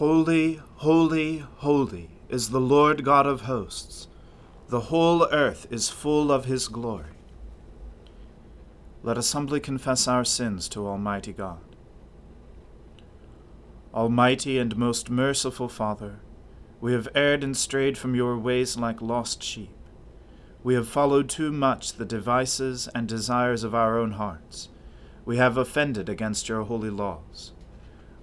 Holy, holy, holy is the Lord God of hosts. The whole earth is full of his glory. Let us humbly confess our sins to Almighty God. Almighty and most merciful Father, we have erred and strayed from your ways like lost sheep. We have followed too much the devices and desires of our own hearts. We have offended against your holy laws.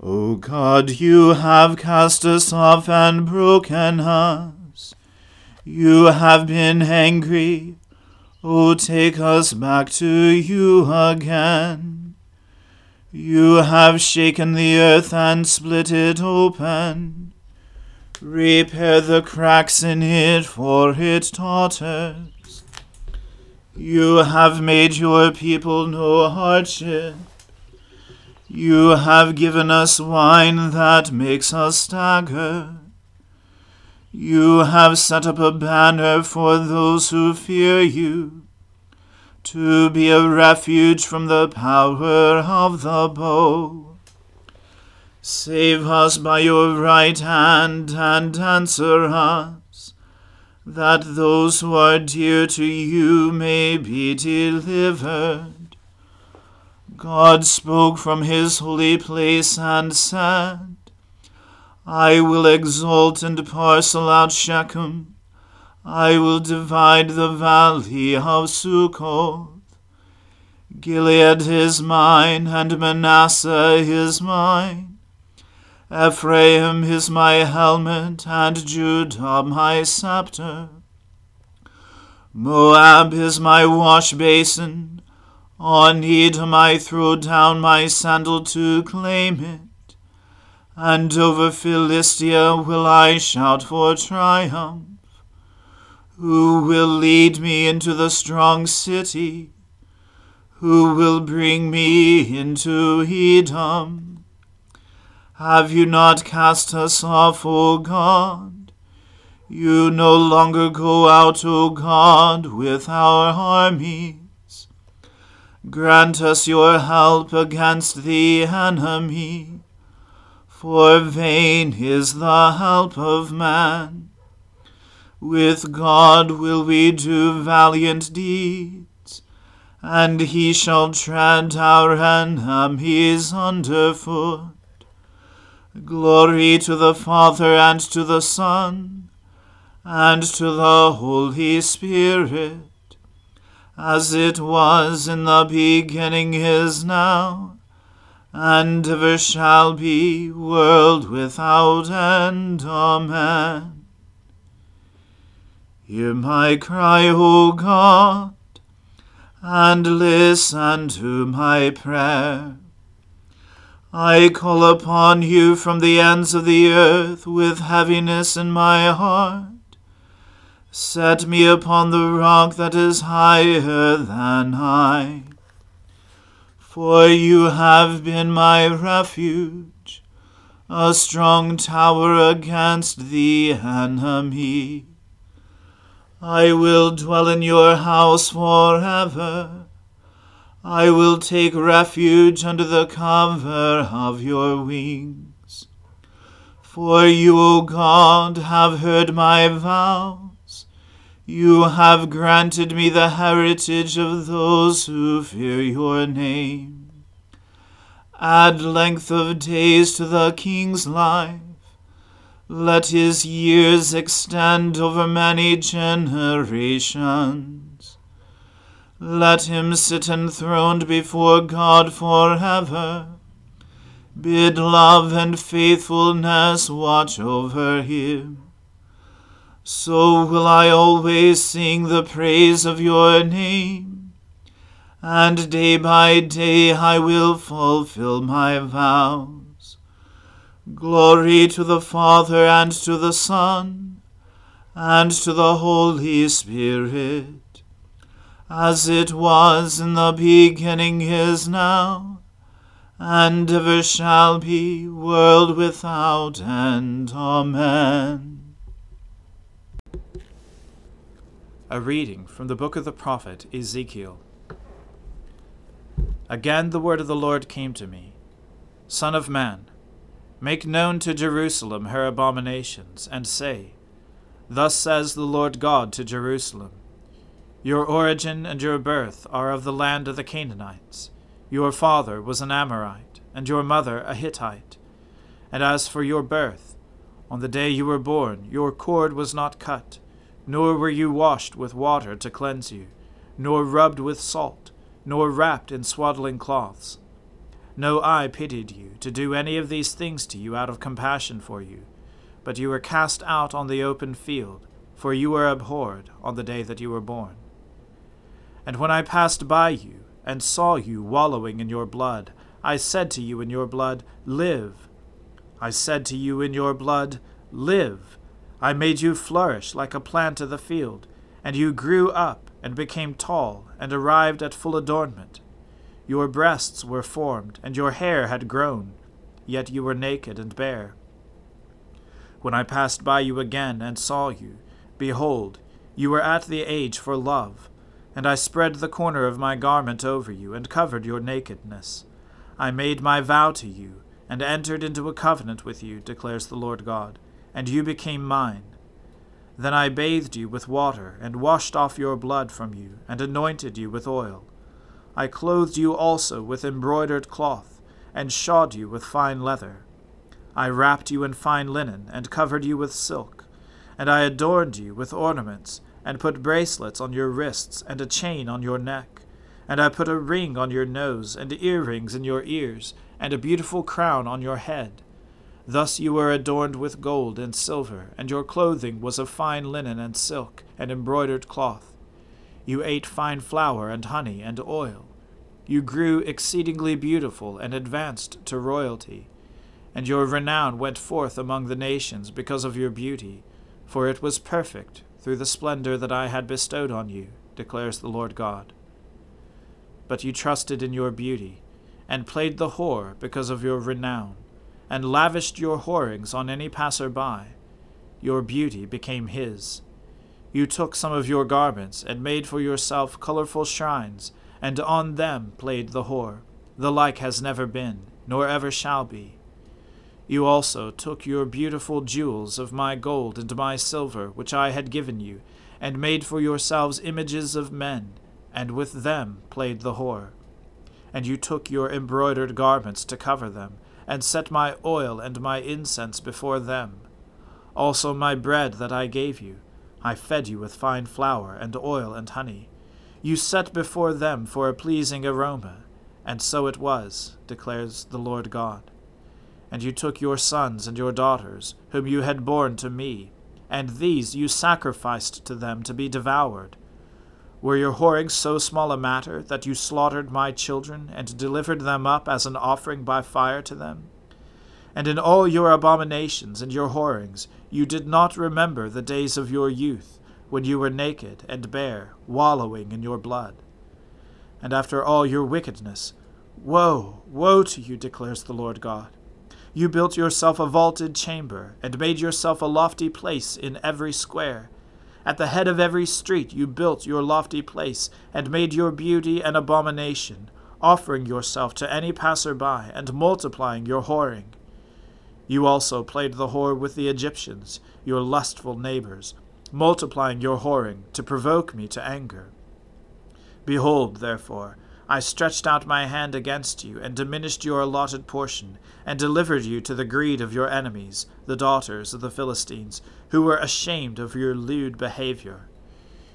O God, you have cast us off and broken us. You have been angry. O take us back to you again. You have shaken the earth and split it open Repair the cracks in it, for it totters. You have made your people know hardship. You have given us wine that makes us stagger. You have set up a banner for those who fear you, to be a refuge from the power of the bow. Save us by your right hand and answer us, that those who are dear to you may be delivered. God spoke from his holy place and said, I will exalt and parcel out Shechem. I will divide the valley of Succoth. Gilead is mine, and Manasseh is mine. Ephraim is my helmet, and Judah my scepter. Moab is my wash basin. On Edom I throw down my sandal to claim it. And over Philistia will I shout for triumph. Who will lead me into the strong city? Who will bring me into Edom? Have you not cast us off, O God? You no longer go out, O God, with our armies. Grant us your help against the enemy, for vain is the help of man. With God will we do valiant deeds, and he shall tread our enemies underfoot. Glory to the Father and to the Son and to the Holy Spirit, as it was in the beginning is now, and ever shall be, world without end. Amen. Hear my cry, O God, and listen to my prayer. I call upon you from the ends of the earth with heaviness in my heart. Set me upon the rock that is higher than I. For you have been my refuge, a strong tower against the enemy. I will dwell in your house forever. I will take refuge under the cover of your wings. For you, O God, have heard my vows. You have granted me the heritage of those who fear your name. Add length of days to the king's life. Let his years extend over many generations. Let him sit enthroned before God forever. Bid love and faithfulness watch over him. So will I always sing the praise of your name, and day by day I will fulfill my vows. Glory to the Father and to the Son and to the Holy Spirit as it was in the beginning is now, and ever shall be, world without end. Amen. A reading from the book of the prophet Ezekiel. Again the word of the Lord came to me Son of man, make known to Jerusalem her abominations, and say, Thus says the Lord God to Jerusalem your origin and your birth are of the land of the Canaanites. Your father was an Amorite, and your mother a Hittite. And as for your birth, on the day you were born, your cord was not cut, nor were you washed with water to cleanse you, nor rubbed with salt, nor wrapped in swaddling cloths. No eye pitied you to do any of these things to you out of compassion for you, but you were cast out on the open field, for you were abhorred on the day that you were born. And when I passed by you, and saw you wallowing in your blood, I said to you in your blood, Live. I said to you in your blood, Live. I made you flourish like a plant of the field, and you grew up and became tall, and arrived at full adornment. Your breasts were formed, and your hair had grown, yet you were naked and bare. When I passed by you again and saw you, behold, you were at the age for love and I spread the corner of my garment over you, and covered your nakedness. I made my vow to you, and entered into a covenant with you, declares the Lord God, and you became mine. Then I bathed you with water, and washed off your blood from you, and anointed you with oil. I clothed you also with embroidered cloth, and shod you with fine leather. I wrapped you in fine linen, and covered you with silk, and I adorned you with ornaments, and put bracelets on your wrists, and a chain on your neck. And I put a ring on your nose, and earrings in your ears, and a beautiful crown on your head. Thus you were adorned with gold and silver, and your clothing was of fine linen and silk, and embroidered cloth. You ate fine flour and honey and oil. You grew exceedingly beautiful, and advanced to royalty. And your renown went forth among the nations because of your beauty, for it was perfect through the splendor that I had bestowed on you, declares the Lord God. But you trusted in your beauty, and played the whore because of your renown, and lavished your whorings on any passer by. Your beauty became his. You took some of your garments and made for yourself colorful shrines, and on them played the whore. The like has never been, nor ever shall be. You also took your beautiful jewels of my gold and my silver, which I had given you, and made for yourselves images of men, and with them played the whore. And you took your embroidered garments to cover them, and set my oil and my incense before them. Also my bread that I gave you, I fed you with fine flour and oil and honey. You set before them for a pleasing aroma, and so it was, declares the Lord God. And you took your sons and your daughters, whom you had borne to me, and these you sacrificed to them to be devoured. Were your whorings so small a matter that you slaughtered my children and delivered them up as an offering by fire to them? And in all your abominations and your whorings you did not remember the days of your youth, when you were naked and bare, wallowing in your blood. And after all your wickedness, woe, woe to you, declares the Lord God. You built yourself a vaulted chamber, and made yourself a lofty place in every square. At the head of every street you built your lofty place, and made your beauty an abomination, offering yourself to any passer by, and multiplying your whoring. You also played the whore with the Egyptians, your lustful neighbors, multiplying your whoring to provoke me to anger. Behold, therefore, I stretched out my hand against you, and diminished your allotted portion, and delivered you to the greed of your enemies, the daughters of the Philistines, who were ashamed of your lewd behavior.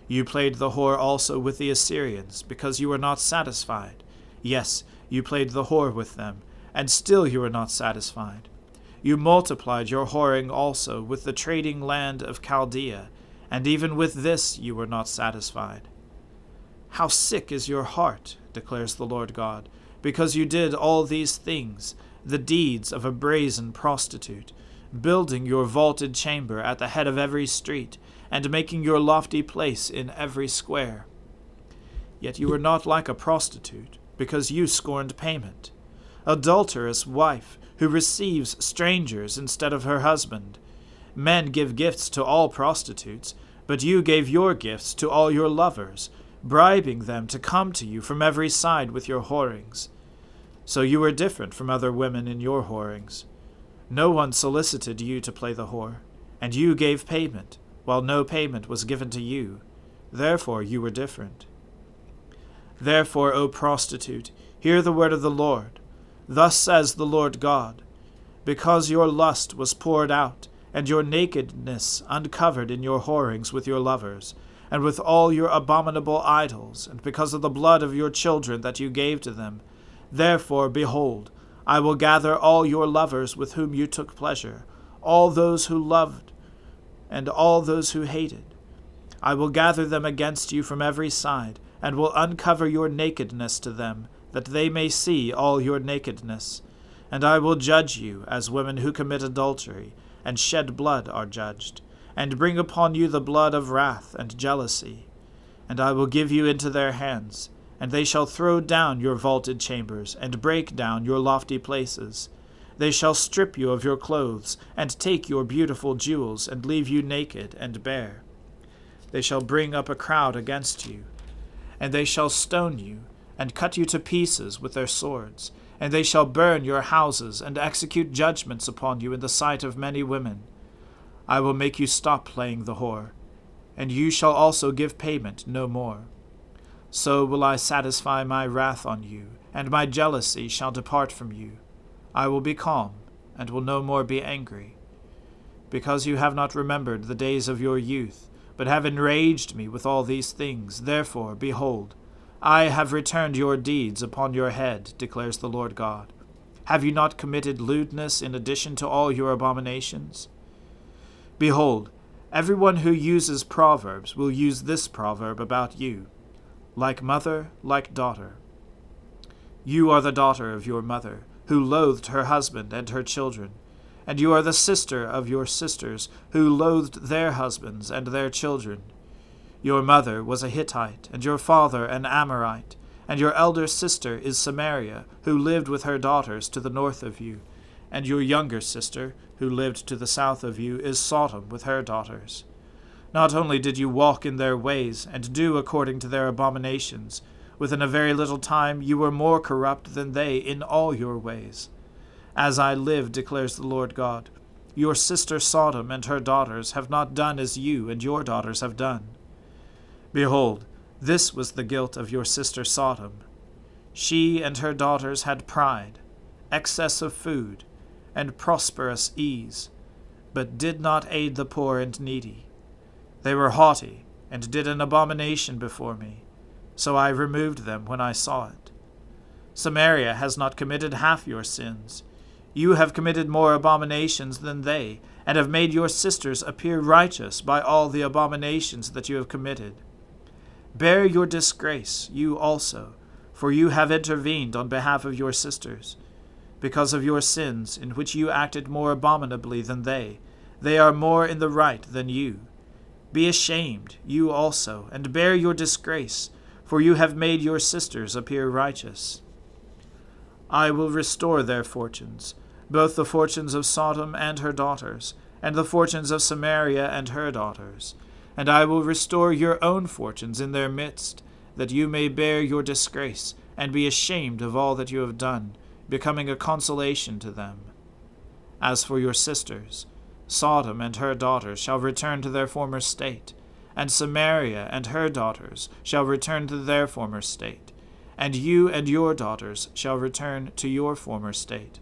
You played the whore also with the Assyrians, because you were not satisfied. Yes, you played the whore with them, and still you were not satisfied. You multiplied your whoring also with the trading land of Chaldea, and even with this you were not satisfied. How sick is your heart, declares the Lord God, because you did all these things, the deeds of a brazen prostitute, building your vaulted chamber at the head of every street, and making your lofty place in every square. Yet you were not like a prostitute, because you scorned payment. Adulterous wife, who receives strangers instead of her husband. Men give gifts to all prostitutes, but you gave your gifts to all your lovers, bribing them to come to you from every side with your whorings. So you were different from other women in your whorings. No one solicited you to play the whore, and you gave payment, while no payment was given to you. Therefore you were different. Therefore, O prostitute, hear the word of the Lord. Thus says the Lord God Because your lust was poured out, and your nakedness uncovered in your whorings with your lovers, and with all your abominable idols, and because of the blood of your children that you gave to them, therefore, behold, I will gather all your lovers with whom you took pleasure, all those who loved, and all those who hated. I will gather them against you from every side, and will uncover your nakedness to them that they may see all your nakedness. And I will judge you as women who commit adultery, and shed blood are judged, and bring upon you the blood of wrath and jealousy. And I will give you into their hands, and they shall throw down your vaulted chambers, and break down your lofty places. They shall strip you of your clothes, and take your beautiful jewels, and leave you naked and bare. They shall bring up a crowd against you, and they shall stone you and cut you to pieces with their swords, and they shall burn your houses, and execute judgments upon you in the sight of many women. I will make you stop playing the whore, and you shall also give payment no more. So will I satisfy my wrath on you, and my jealousy shall depart from you. I will be calm, and will no more be angry. Because you have not remembered the days of your youth, but have enraged me with all these things, therefore, behold, I have returned your deeds upon your head, declares the Lord God. Have you not committed lewdness in addition to all your abominations? Behold, everyone who uses proverbs will use this proverb about you like mother, like daughter. You are the daughter of your mother, who loathed her husband and her children, and you are the sister of your sisters, who loathed their husbands and their children. Your mother was a Hittite, and your father an Amorite, and your elder sister is Samaria, who lived with her daughters to the north of you. And your younger sister, who lived to the south of you, is Sodom with her daughters. Not only did you walk in their ways, and do according to their abominations, within a very little time you were more corrupt than they in all your ways. As I live, declares the Lord God, your sister Sodom and her daughters have not done as you and your daughters have done. Behold, this was the guilt of your sister Sodom. She and her daughters had pride, excess of food, and prosperous ease, but did not aid the poor and needy. They were haughty, and did an abomination before me, so I removed them when I saw it. Samaria has not committed half your sins. You have committed more abominations than they, and have made your sisters appear righteous by all the abominations that you have committed. Bear your disgrace, you also, for you have intervened on behalf of your sisters. Because of your sins, in which you acted more abominably than they, they are more in the right than you. Be ashamed, you also, and bear your disgrace, for you have made your sisters appear righteous. I will restore their fortunes, both the fortunes of Sodom and her daughters, and the fortunes of Samaria and her daughters and I will restore your own fortunes in their midst, that you may bear your disgrace, and be ashamed of all that you have done, becoming a consolation to them. As for your sisters, Sodom and her daughters shall return to their former state, and Samaria and her daughters shall return to their former state, and you and your daughters shall return to your former state.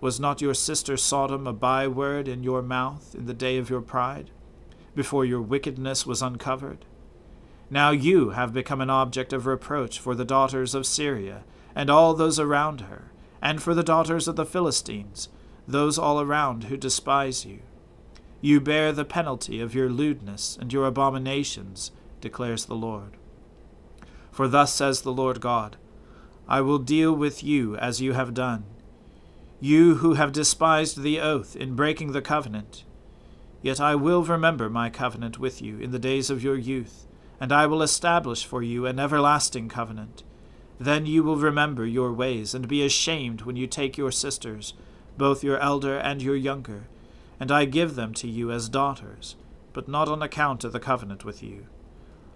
Was not your sister Sodom a byword in your mouth in the day of your pride? before your wickedness was uncovered. Now you have become an object of reproach for the daughters of Syria, and all those around her, and for the daughters of the Philistines, those all around who despise you. You bear the penalty of your lewdness and your abominations, declares the Lord. For thus says the Lord God I will deal with you as you have done. You who have despised the oath in breaking the covenant, Yet I will remember my covenant with you in the days of your youth, and I will establish for you an everlasting covenant. Then you will remember your ways, and be ashamed when you take your sisters, both your elder and your younger, and I give them to you as daughters, but not on account of the covenant with you.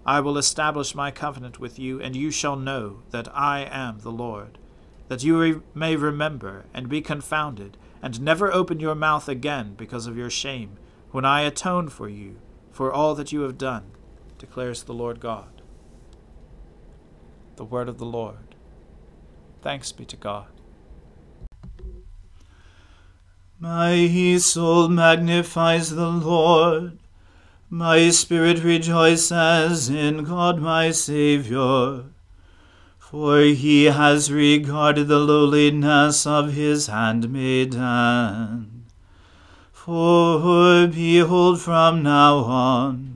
I will establish my covenant with you, and you shall know that I am the Lord, that you re- may remember and be confounded, and never open your mouth again because of your shame when I atone for you for all that you have done, declares the Lord God. The word of the Lord. Thanks be to God. My soul magnifies the Lord. My spirit rejoices in God my Saviour. For he has regarded the lowliness of his handmaiden. For behold, from now on,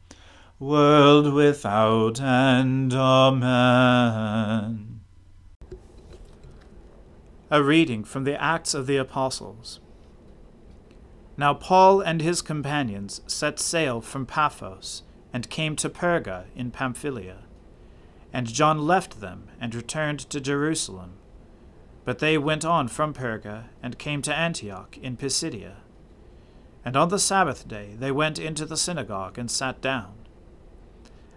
world without end. Amen. A reading from the Acts of the Apostles. Now Paul and his companions set sail from Paphos and came to Perga in Pamphylia. And John left them and returned to Jerusalem. But they went on from Perga and came to Antioch in Pisidia. And on the Sabbath day they went into the synagogue and sat down.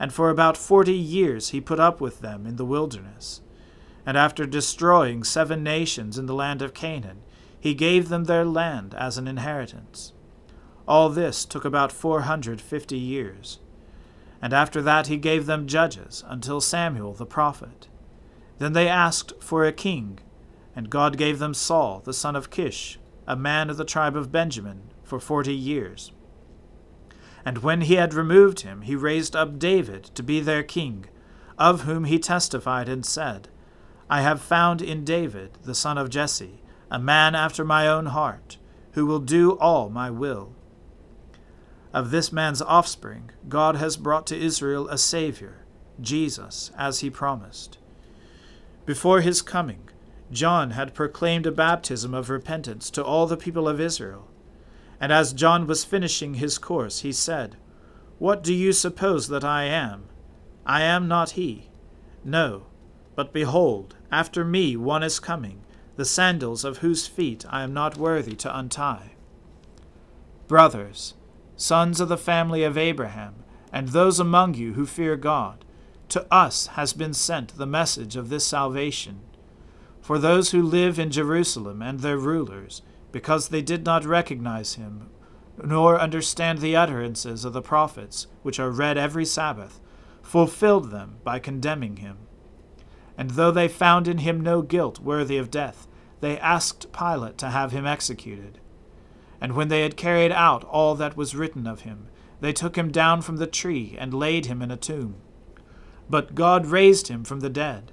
And for about forty years he put up with them in the wilderness. And after destroying seven nations in the land of Canaan, he gave them their land as an inheritance. All this took about four hundred fifty years. And after that he gave them judges until Samuel the prophet. Then they asked for a king, and God gave them Saul the son of Kish, a man of the tribe of Benjamin, for forty years. And when he had removed him, he raised up David to be their king, of whom he testified and said, I have found in David, the son of Jesse, a man after my own heart, who will do all my will. Of this man's offspring, God has brought to Israel a Saviour, Jesus, as he promised. Before his coming, John had proclaimed a baptism of repentance to all the people of Israel. And as John was finishing his course, he said, What do you suppose that I am? I am not he. No, but behold, after me one is coming the sandals of whose feet I am not worthy to untie. Brothers, sons of the family of Abraham, and those among you who fear God, to us has been sent the message of this salvation. For those who live in Jerusalem and their rulers, because they did not recognize him, nor understand the utterances of the prophets, which are read every Sabbath, fulfilled them by condemning him. And though they found in him no guilt worthy of death, they asked Pilate to have him executed. And when they had carried out all that was written of him, they took him down from the tree and laid him in a tomb. But God raised him from the dead,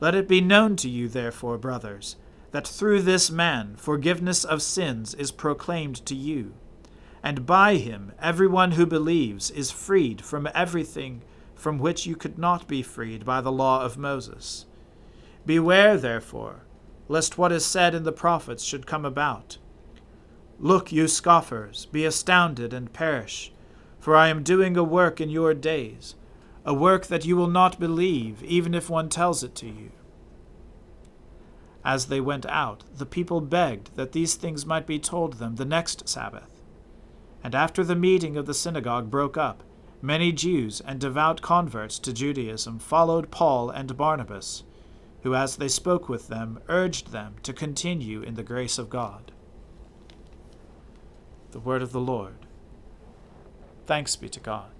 Let it be known to you, therefore, brothers, that through this man forgiveness of sins is proclaimed to you. And by him every one who believes is freed from everything from which you could not be freed by the law of Moses. Beware, therefore, lest what is said in the prophets should come about. Look, you scoffers, be astounded and perish, for I am doing a work in your days, a work that you will not believe, even if one tells it to you. As they went out, the people begged that these things might be told them the next Sabbath. And after the meeting of the synagogue broke up, many Jews and devout converts to Judaism followed Paul and Barnabas who, as they spoke with them, urged them to continue in the grace of God. The Word of the Lord. Thanks be to God.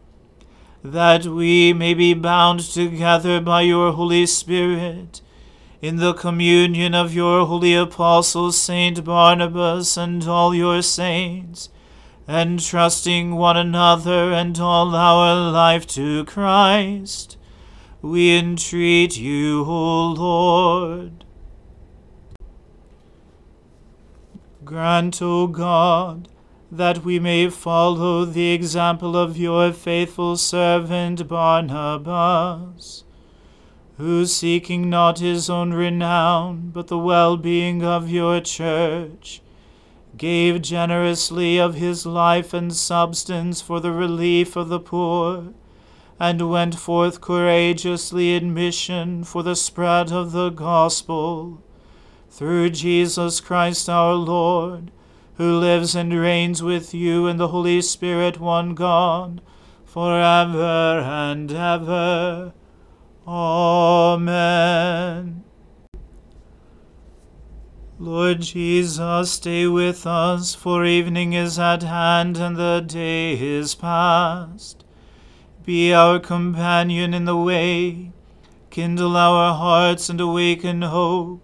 that we may be bound together by your Holy Spirit in the communion of your holy apostles, Saint Barnabas, and all your saints, entrusting one another and all our life to Christ, we entreat you, O Lord. Grant, O God, that we may follow the example of your faithful servant Barnabas, who, seeking not his own renown, but the well being of your church, gave generously of his life and substance for the relief of the poor, and went forth courageously in mission for the spread of the gospel. Through Jesus Christ our Lord, who lives and reigns with you in the Holy Spirit, one God, for ever and ever. Amen. Lord Jesus, stay with us, for evening is at hand and the day is past. Be our companion in the way, kindle our hearts and awaken hope